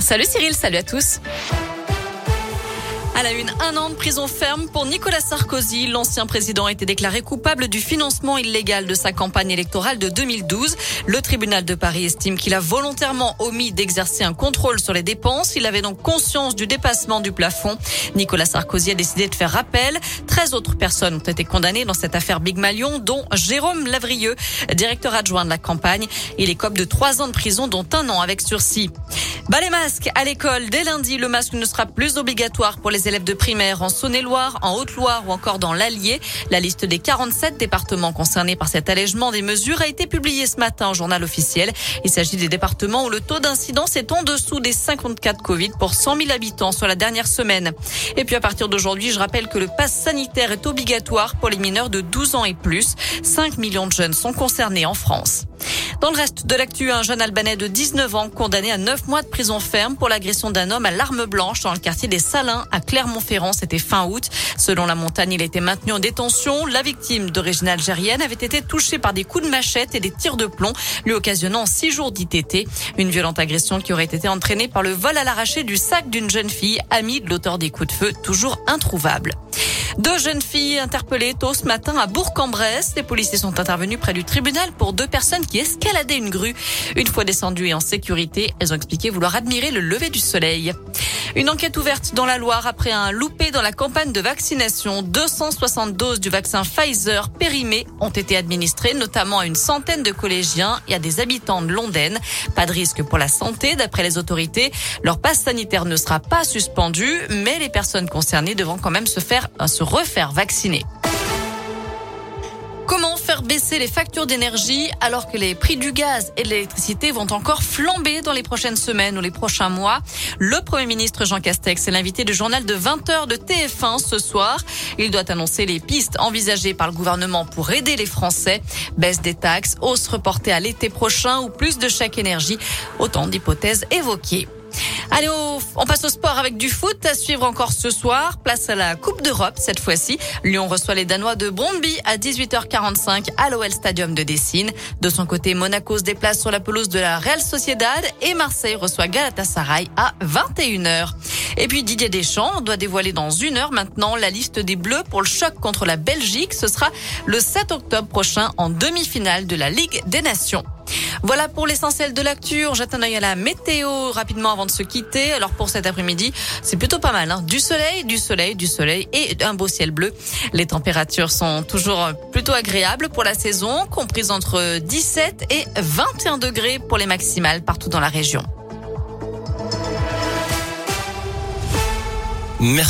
Salut Cyril, salut à tous. À la une, un an de prison ferme pour Nicolas Sarkozy. L'ancien président a été déclaré coupable du financement illégal de sa campagne électorale de 2012. Le tribunal de Paris estime qu'il a volontairement omis d'exercer un contrôle sur les dépenses. Il avait donc conscience du dépassement du plafond. Nicolas Sarkozy a décidé de faire rappel. 13 autres personnes ont été condamnées dans cette affaire Big Malion, dont Jérôme Lavrieux, directeur adjoint de la campagne. Il écope de trois ans de prison, dont un an avec sursis. Bas les masques à l'école. Dès lundi, le masque ne sera plus obligatoire pour les élèves de primaire en Saône-et-Loire, en Haute-Loire ou encore dans l'Allier. La liste des 47 départements concernés par cet allègement des mesures a été publiée ce matin au journal officiel. Il s'agit des départements où le taux d'incidence est en dessous des 54 Covid pour 100 000 habitants sur la dernière semaine. Et puis à partir d'aujourd'hui, je rappelle que le pass sanitaire est obligatoire pour les mineurs de 12 ans et plus. 5 millions de jeunes sont concernés en France. Dans le reste de l'actu, un jeune Albanais de 19 ans condamné à 9 mois de prison ferme pour l'agression d'un homme à l'arme blanche dans le quartier des Salins à Clermont-Ferrand. C'était fin août. Selon la montagne, il était maintenu en détention. La victime d'origine algérienne avait été touchée par des coups de machette et des tirs de plomb, lui occasionnant 6 jours d'ITT. Une violente agression qui aurait été entraînée par le vol à l'arraché du sac d'une jeune fille, amie de l'auteur des coups de feu, toujours introuvable. Deux jeunes filles interpellées tôt ce matin à Bourg-en-Bresse. Les policiers sont intervenus près du tribunal pour deux personnes qui escaladaient une grue. Une fois descendues et en sécurité, elles ont expliqué vouloir admirer le lever du soleil. Une enquête ouverte dans la Loire après un loupé dans la campagne de vaccination. 260 doses du vaccin Pfizer périmées ont été administrées, notamment à une centaine de collégiens et à des habitants de Londaine. Pas de risque pour la santé, d'après les autorités. Leur passe sanitaire ne sera pas suspendu, mais les personnes concernées devront quand même se faire, se refaire vacciner. Comment faire baisser les factures d'énergie alors que les prix du gaz et de l'électricité vont encore flamber dans les prochaines semaines ou les prochains mois? Le Premier ministre Jean Castex est l'invité du journal de 20h de TF1 ce soir. Il doit annoncer les pistes envisagées par le gouvernement pour aider les Français. Baisse des taxes, hausse reportée à l'été prochain ou plus de chèques énergie. Autant d'hypothèses évoquées. Allez, on passe au sport avec du foot à suivre encore ce soir. Place à la Coupe d'Europe cette fois-ci. Lyon reçoit les Danois de Brondby à 18h45 à l'OL Stadium de Dessine. De son côté, Monaco se déplace sur la pelouse de la Real Sociedad et Marseille reçoit Galatasaray à 21h. Et puis Didier Deschamps doit dévoiler dans une heure maintenant la liste des Bleus pour le choc contre la Belgique. Ce sera le 7 octobre prochain en demi-finale de la Ligue des Nations. Voilà pour l'essentiel de l'actu. On jette un œil à la météo rapidement avant de se quitter. Alors pour cet après-midi, c'est plutôt pas mal. Hein. Du soleil, du soleil, du soleil et un beau ciel bleu. Les températures sont toujours plutôt agréables pour la saison, comprises entre 17 et 21 degrés pour les maximales partout dans la région.